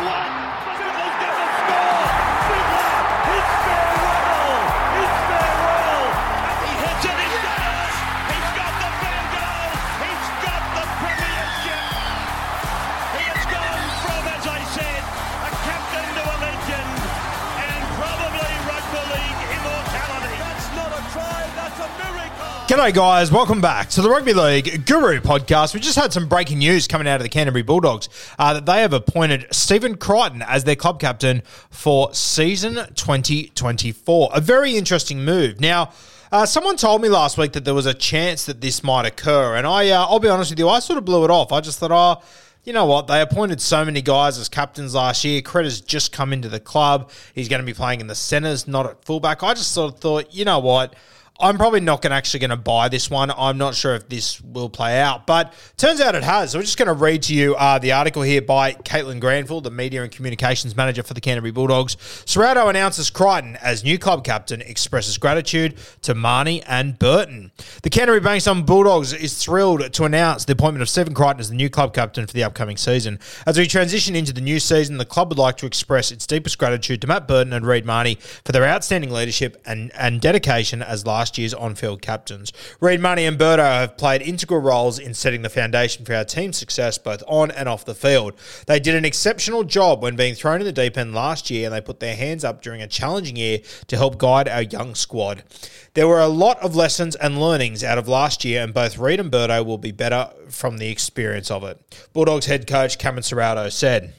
Newcastle G'day, guys. Welcome back to the Rugby League Guru podcast. We just had some breaking news coming out of the Canterbury Bulldogs uh, that they have appointed Stephen Crichton as their club captain for season 2024. A very interesting move. Now, uh, someone told me last week that there was a chance that this might occur, and I, uh, I'll be honest with you, I sort of blew it off. I just thought, oh, you know what? They appointed so many guys as captains last year. Cred has just come into the club. He's going to be playing in the centres, not at fullback. I just sort of thought, you know what? I'm probably not going actually going to buy this one. I'm not sure if this will play out, but turns out it has. So we're just going to read to you uh, the article here by Caitlin Granville, the media and communications manager for the Canterbury Bulldogs. Ciraldo announces Crichton as new club captain, expresses gratitude to Mahoney and Burton. The Canterbury Bankstown Bulldogs is thrilled to announce the appointment of Stephen Crichton as the new club captain for the upcoming season. As we transition into the new season, the club would like to express its deepest gratitude to Matt Burton and Reed Mahoney for their outstanding leadership and, and dedication as last year's on-field captains. Reed Mahoney and Burto have played integral roles in setting the foundation for our team's success both on and off the field. They did an exceptional job when being thrown in the deep end last year and they put their hands up during a challenging year to help guide our young squad. There were a lot of lessons and learnings out of last year and both Reed and Burto will be better from the experience of it. Bulldogs head coach Cameron Ciraldo said.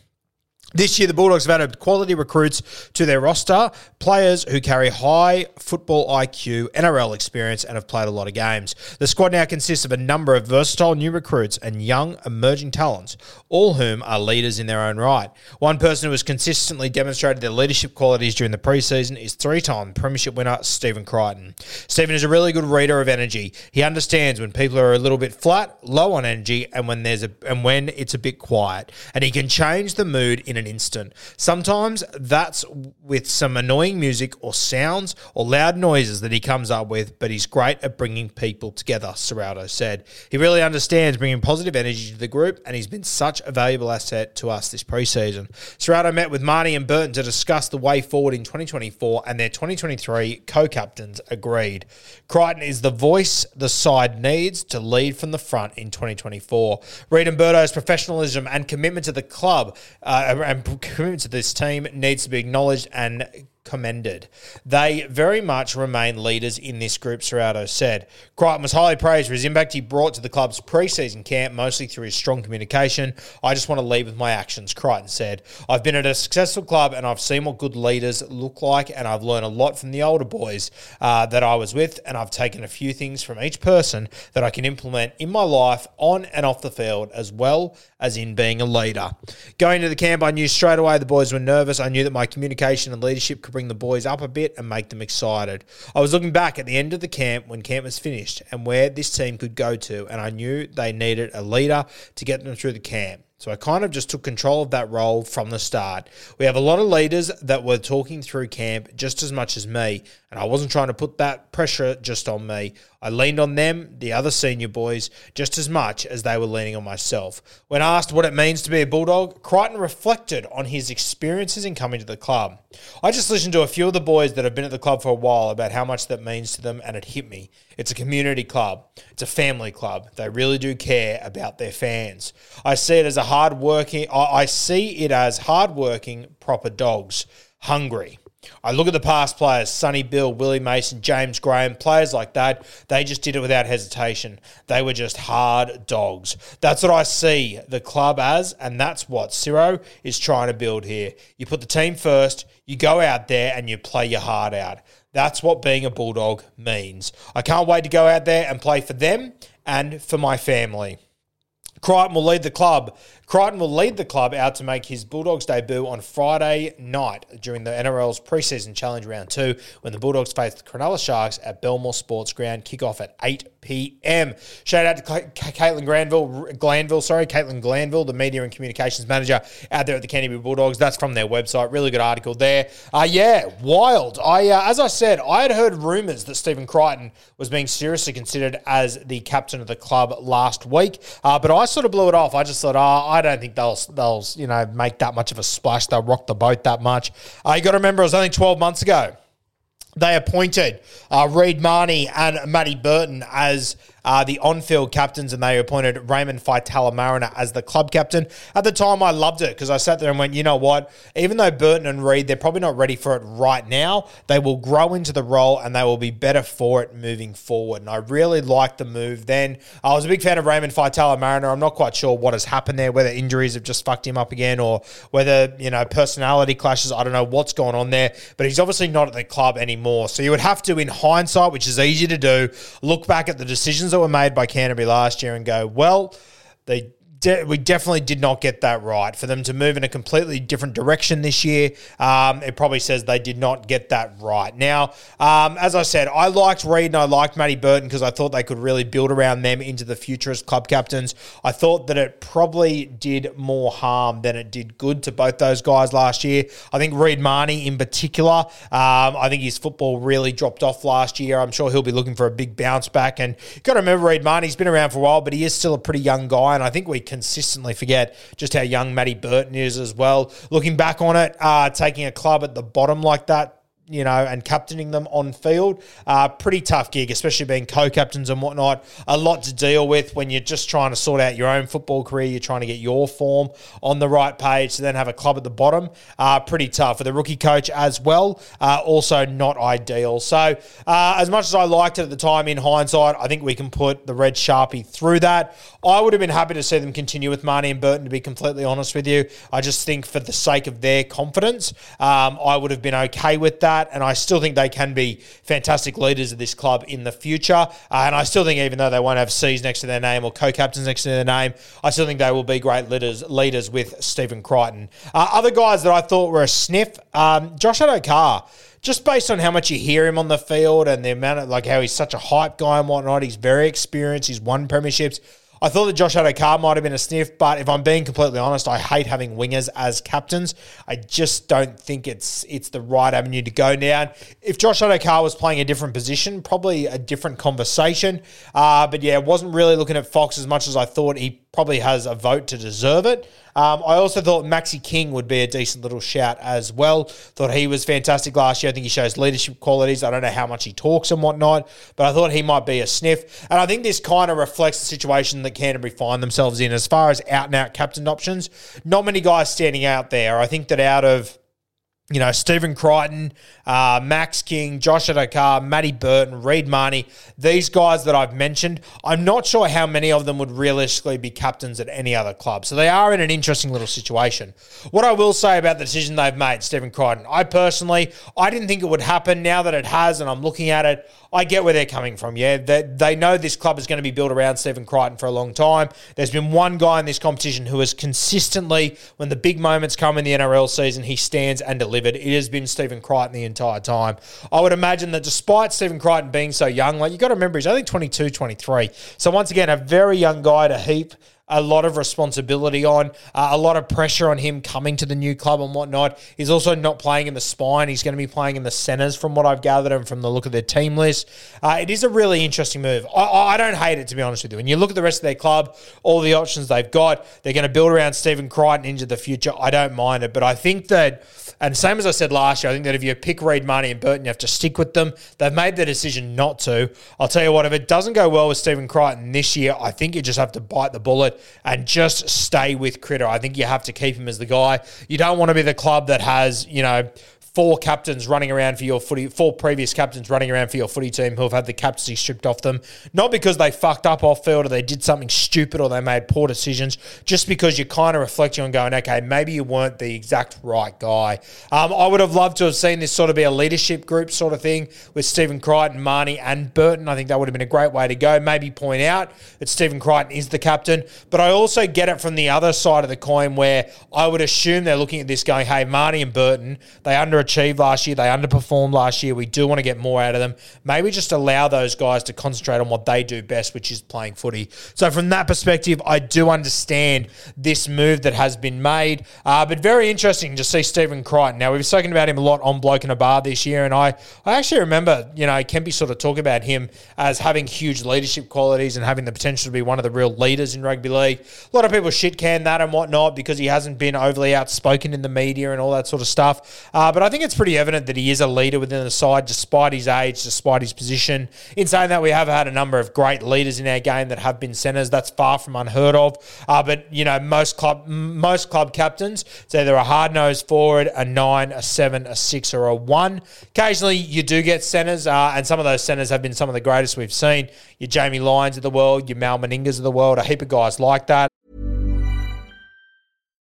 This year, the Bulldogs have added quality recruits to their roster, players who carry high football IQ, NRL experience, and have played a lot of games. The squad now consists of a number of versatile new recruits and young emerging talents, all whom are leaders in their own right. One person who has consistently demonstrated their leadership qualities during the preseason is three-time Premiership winner Stephen Crichton. Stephen is a really good reader of energy. He understands when people are a little bit flat, low on energy, and when there's a and when it's a bit quiet, and he can change the mood in an instant. Sometimes that's with some annoying music or sounds or loud noises that he comes up with, but he's great at bringing people together, Ciraldo said. He really understands bringing positive energy to the group, and he's been such a valuable asset to us this preseason. Ciraldo met with Mahoney and Burton to discuss the way forward in 2024, and their 2023 co-captains agreed. Crichton is the voice the side needs to lead from the front in 2024. Reed and Burto's professionalism and commitment to the club uh, and commitment to this team needs to be acknowledged and commended. They very much remain leaders in this group, Ciraldo said. Crichton was highly praised for his impact he brought to the club's preseason camp, mostly through his strong communication. I just want to lead with my actions, Crichton said. I've been at a successful club and I've seen what good leaders look like, and I've learned a lot from the older boys uh, that I was with, and I've taken a few things from each person that I can implement in my life on and off the field, as well as in being a leader. Going to the camp, I knew straight away the boys were nervous. I knew that my communication and leadership could bring the boys up a bit and make them excited. I was looking back at the end of the camp when camp was finished and where this team could go to, and I knew they needed a leader to get them through the camp. So I kind of just took control of that role from the start. We have a lot of leaders that were talking through camp just as much as me, And I wasn't trying to put that pressure just on me. I leaned on them, the other senior boys, just as much as they were leaning on myself. When asked what it means to be a Bulldog, Crichton reflected on his experiences in coming to the club. I just listened to a few of the boys that have been at the club for a while about how much that means to them, and it hit me. It's a community club, it's a family club. They really do care about their fans. I see it as a hard working, I see it as hard working, proper dogs, hungry. I look at the past players, Sonny Bill, Willie Mason, James Graham, players like that, they just did it without hesitation. They were just hard dogs. That's what I see the club as, and that's what Ciro is trying to build here. You put the team first, you go out there and you play your heart out. That's what being a Bulldog means. I can't wait to go out there and play for them and for my family. Crichton will lead the club Crichton will lead the club out to make his Bulldogs debut on Friday night during the NRL's preseason challenge round two when the Bulldogs face the Cronulla Sharks at Belmore Sports Ground. Kickoff at 8 p.m. Shout out to Caitlin Granville, Glanville, sorry, Caitlin Glanville, the media and communications manager out there at the Canterbury Bulldogs. That's from their website. Really good article there. Uh, yeah, wild. I, uh, as I said, I had heard rumours that Stephen Crichton was being seriously considered as the captain of the club last week, uh, but I sort of blew it off. I just thought, oh, I I don't think they'll they'll you know make that much of a splash. They'll rock the boat that much. Uh, you got to remember, it was only twelve months ago they appointed uh, Reed Mahoney and Matty Burton as uh, the on-field captains, and they appointed Raymond Faitala Mariner as the club captain. At the time, I loved it because I sat there and went, you know what? Even though Burton and Reed, they're probably not ready for it right now, they will grow into the role and they will be better for it moving forward. And I really liked the move then. I was a big fan of Raymond Faitala Mariner. I'm not quite sure what has happened there, whether injuries have just fucked him up again or whether, you know, personality clashes. I don't know what's going on there, but he's obviously not at the club anymore. So you would have to, in hindsight, which is easy to do, look back at the decisions that were made by Canterbury last year and go, well, they de- we definitely did not get that right. For them to move in a completely different direction this year, um, it probably says they did not get that right. Now, um, as I said, I liked Reed and I liked Matty Burton because I thought they could really build around them into the future as club captains. I thought that it probably did more harm than it did good to both those guys last year. I think Reed Mahoney in particular, um, I think his football really dropped off last year. I'm sure he'll be looking for a big bounce back. And you've got to remember Reed Mahoney's been around for a while, but he is still a pretty young guy. And I think we consistently forget just how young Matty Burton is as well. Looking back on it, uh, taking a club at the bottom like that you know, and captaining them on field. Uh, pretty tough gig, especially being co captains and whatnot. A lot to deal with when you're just trying to sort out your own football career. You're trying to get your form on the right page to then have a club at the bottom. Uh, pretty tough. For the rookie coach as well, uh, also not ideal. So, uh, as much as I liked it at the time, in hindsight, I think we can put the Red Sharpie through that. I would have been happy to see them continue with Mahoney and Burton, to be completely honest with you. I just think for the sake of their confidence, um, I would have been okay with that that, and I still think they can be fantastic leaders of this club in the future. Uh, and I still think, even though they won't have C's next to their name or co-captains next to their name, I still think they will be great leaders leaders with Stephen Crichton. Uh, other guys that I thought were a sniff, um, Josh Addo-Carr just based on how much you hear him on the field and the amount of like how he's such a hype guy and whatnot, he's very experienced. He's won premierships. I thought that Josh Addo-Carr might have been a sniff, but if I'm being completely honest, I hate having wingers as captains. I just don't think it's it's the right avenue to go down. If Josh Addo-Carr was playing a different position, probably a different conversation. Uh, but yeah, wasn't really looking at Fox as much as I thought he probably has a vote to deserve it. Um, I also thought Maxi King would be a decent little shout as well. Thought he was fantastic last year. I think he shows leadership qualities. I don't know how much he talks and whatnot, but I thought he might be a sniff. And I think this kind of reflects the situation that Canterbury find themselves in as far as out and out captain options. Not many guys standing out there. I think that out of you know, Stephen Crichton, uh, Max King, Josh Addo-Carr, Matty Burton, Reed Mahoney, these guys that I've mentioned, I'm not sure how many of them would realistically be captains at any other club. So they are in an interesting little situation. What I will say about the decision they've made, Stephen Crichton, I personally, I didn't think it would happen. Now that it has and I'm looking at it, I get where they're coming from. Yeah, they, they know this club is going to be built around Stephen Crichton for a long time. There's been one guy in this competition who has consistently, when the big moments come in the NRL season, he stands and delivered. It has been Stephen Crichton the entire time. I would imagine that despite Stephen Crichton being so young, like you've got to remember, he's only 22, 23. So once again, a very young guy to heap a lot of responsibility on, uh, a lot of pressure on him coming to the new club and whatnot. He's also not playing in the spine. He's going to be playing in the centres, from what I've gathered and from the look of their team list. Uh, it is a really interesting move. I, I don't hate it, to be honest with you. When you look at the rest of their club, all the options they've got, they're going to build around Stephen Crichton into the future. I don't mind it, but I think that, and same as I said last year, I think that if you pick Reed Mahoney and Burton, you have to stick with them. They've made the decision not to. I'll tell you what, if it doesn't go well with Stephen Crichton this year, I think you just have to bite the bullet and just stay with Critter. I think you have to keep him as the guy. You don't want to be the club that has, you know, four captains running around for your footy, four previous captains running around for your footy team who have had the captaincy stripped off them, not because they fucked up off field or they did something stupid or they made poor decisions, just because you're kind of reflecting on going, okay, maybe you weren't the exact right guy. Um, I would have loved to have seen this sort of be a leadership group sort of thing with Stephen Crichton, Mahoney, and Burton. I think that would have been a great way to go. Maybe point out that Stephen Crichton is the captain, but I also get it from the other side of the coin where I would assume they're looking at this going, hey, Mahoney and Burton, they under underachieved last year. They underperformed last year. We do want to get more out of them. Maybe just allow those guys to concentrate on what they do best, which is playing footy. So, from that perspective, I do understand this move that has been made. Uh, but very interesting to see Stephen Crichton. Now, we've spoken about him a lot on Bloke in a Bar this year, and I, I actually remember, you know, Kempy sort of talk about him as having huge leadership qualities and having the potential to be one of the real leaders in rugby league. A lot of people shit can that and whatnot because he hasn't been overly outspoken in the media and all that sort of stuff. Uh, but I think it's pretty evident that he is a leader within the side, despite his age, despite his position. In saying that, we have had a number of great leaders in our game that have been centres. That's far from unheard of. Uh, but you know, most club most club captains, it's either a hard nosed forward, a nine, a seven, a six, or a one. Occasionally, you do get centres, uh, and some of those centres have been some of the greatest we've seen. Your Jamie Lyons of the world, your Mal Meningas of the world, a heap of guys like that.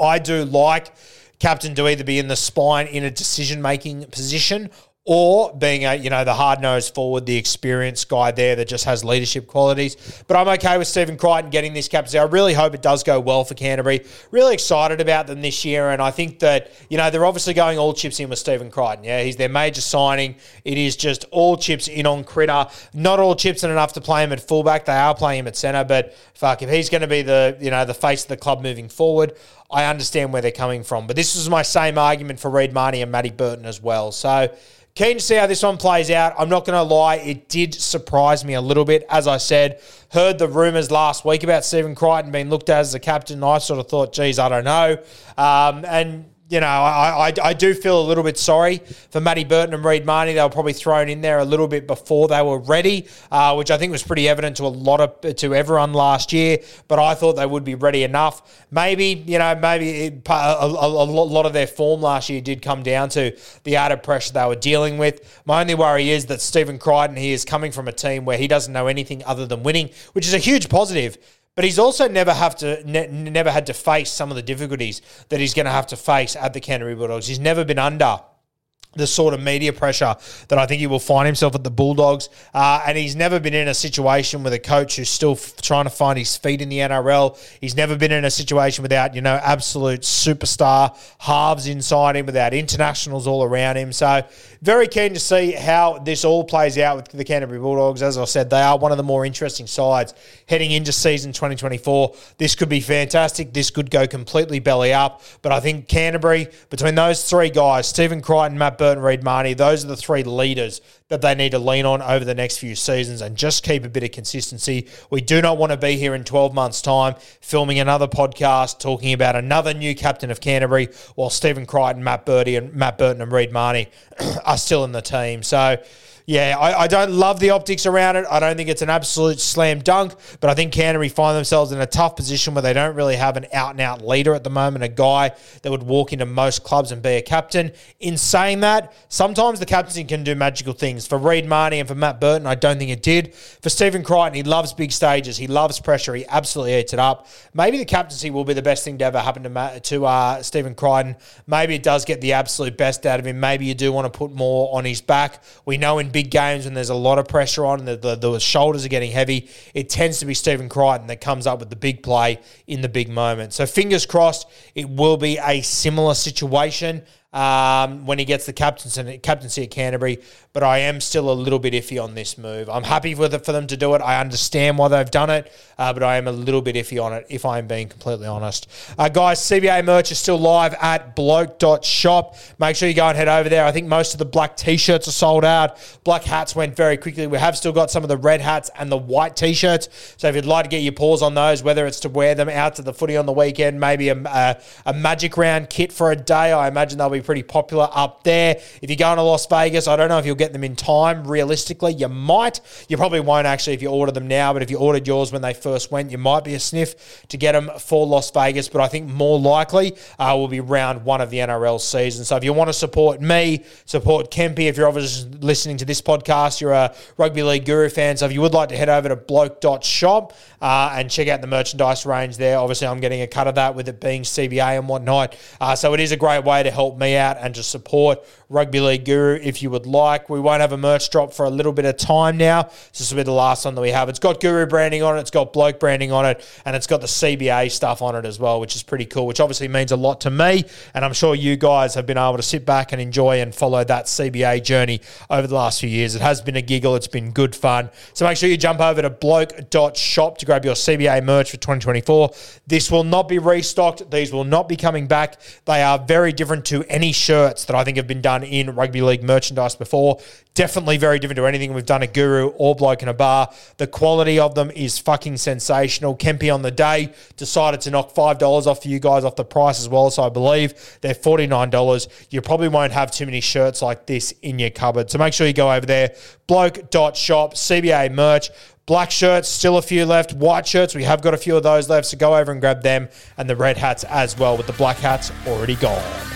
I do like captain to either be in the spine in a decision making position or being a you know the hard nosed forward, the experienced guy there that just has leadership qualities. But I'm okay with Stephen Crichton getting this captaincy. I really hope it does go well for Canterbury. Really excited about them this year, and I think that you know they're obviously going all chips in with Stephen Crichton. Yeah, he's their major signing. It is just all chips in on Critter. Not all chips in enough to play him at fullback. They are playing him at centre, but fuck if he's going to be the you know the face of the club moving forward. I understand where they're coming from, but this is my same argument for Reed Mahoney and Matty Burton as well. So Keen to see how this one plays out. I'm not going to lie, it did surprise me a little bit. As I said, heard the rumours last week about Stephen Crichton being looked at as a captain. I sort of thought, geez, I don't know. Um, and you know, I, I, I, do feel a little bit sorry for Matty Burton and Reed Mahoney. They were probably thrown in there a little bit before they were ready, uh, which I think was pretty evident to a lot of to everyone last year. But I thought they would be ready enough. Maybe you know, maybe it, a, a, a, lot of their form last year did come down to the added pressure they were dealing with. My only worry is that Stephen Crichton he is coming from a team where he doesn't know anything other than winning, which is a huge positive. But he's also never have to ne- never had to face some of the difficulties that he's going to have to face at the Canterbury Bulldogs. He's never been under the sort of media pressure that I think he will find himself at the Bulldogs. Uh, and he's never been in a situation with a coach who's still f- trying to find his feet in the NRL. He's never been in a situation without, you know, absolute superstar halves inside him, without internationals all around him. So, very keen to see how this all plays out with the Canterbury Bulldogs. As I said, they are one of the more interesting sides heading into season 2024. This could be fantastic. This could go completely belly up. But I think Canterbury, between those three guys, Stephen Crichton, Matt Reed Mahoney, those are the three leaders that they need to lean on over the next few seasons and just keep a bit of consistency. We do not want to be here in 12 months' time filming another podcast talking about another new captain of Canterbury while Stephen Crichton, Matt Burton, and Matt Burton and Reed Mahoney are still in the team. So Yeah, I, I don't love the optics around it. I don't think it's an absolute slam dunk, but I think Canterbury find themselves in a tough position where they don't really have an out and out leader at the moment, a guy that would walk into most clubs and be a captain. In saying that, sometimes the captaincy can do magical things. For Reed Mahoney and for Matt Burton, I don't think it did. For Stephen Crichton, he loves big stages, he loves pressure, he absolutely eats it up. Maybe the captaincy will be the best thing to ever happen to, Matt, to uh, Stephen Crichton. Maybe it does get the absolute best out of him. Maybe you do want to put more on his back. We know in big games when there's a lot of pressure on and the, the, the shoulders are getting heavy, it tends to be Stephen Crichton that comes up with the big play in the big moment. So fingers crossed, it will be a similar situation um, when he gets the captaincy, at Canterbury. But I am still a little bit iffy on this move. I'm happy for, the, for them to do it. I understand why they've done it, uh, but I am a little bit iffy on it, if I'm being completely honest. Uh, guys, CBA merch is still live at bloke.shop. Make sure you go and head over there. I think most of the black t shirts are sold out. Black hats went very quickly. We have still got some of the red hats and the white t shirts. So if you'd like to get your paws on those, whether it's to wear them out to the footy on the weekend, maybe a, a, a magic round kit for a day, I imagine they'll be pretty popular up there. If you're going to Las Vegas, I don't know if you'll get them in time. Realistically, you might. You probably won't actually if you order them now, but if you ordered yours when they first went, you might be a sniff to get them for Las Vegas. But I think more likely uh, will be round one of the NRL season. So if you want to support me, support Kempy, if you're obviously listening to this podcast, you're a rugby league guru fan. So if you would like to head over to bloke.shop uh, and check out the merchandise range there, obviously I'm getting a cut of that with it being CBA and whatnot. Uh, so it is a great way to help me out and just support Rugby League Guru if you would like. We won't have a merch drop for a little bit of time now. This will be the last one that we have. It's got Guru branding on it, it's got Bloke branding on it, and it's got the CBA stuff on it as well, which is pretty cool, which obviously means a lot to me. And I'm sure you guys have been able to sit back and enjoy and follow that CBA journey over the last few years. It has been a giggle, it's been good fun. So make sure you jump over to bloke.shop to grab your CBA merch for 2024. This will not be restocked, these will not be coming back. They are very different to any shirts that I think have been done in rugby league merchandise before. Definitely very different to anything we've done at Guru or Bloke in a Bar. The quality of them is fucking sensational. Kempy on the day decided to knock $5 off for you guys off the price as well. So I believe they're $49. You probably won't have too many shirts like this in your cupboard. So make sure you go over there, bloke.shop, CBA merch. Black shirts, still a few left. White shirts, we have got a few of those left. So go over and grab them. And the red hats as well, with the black hats already gone.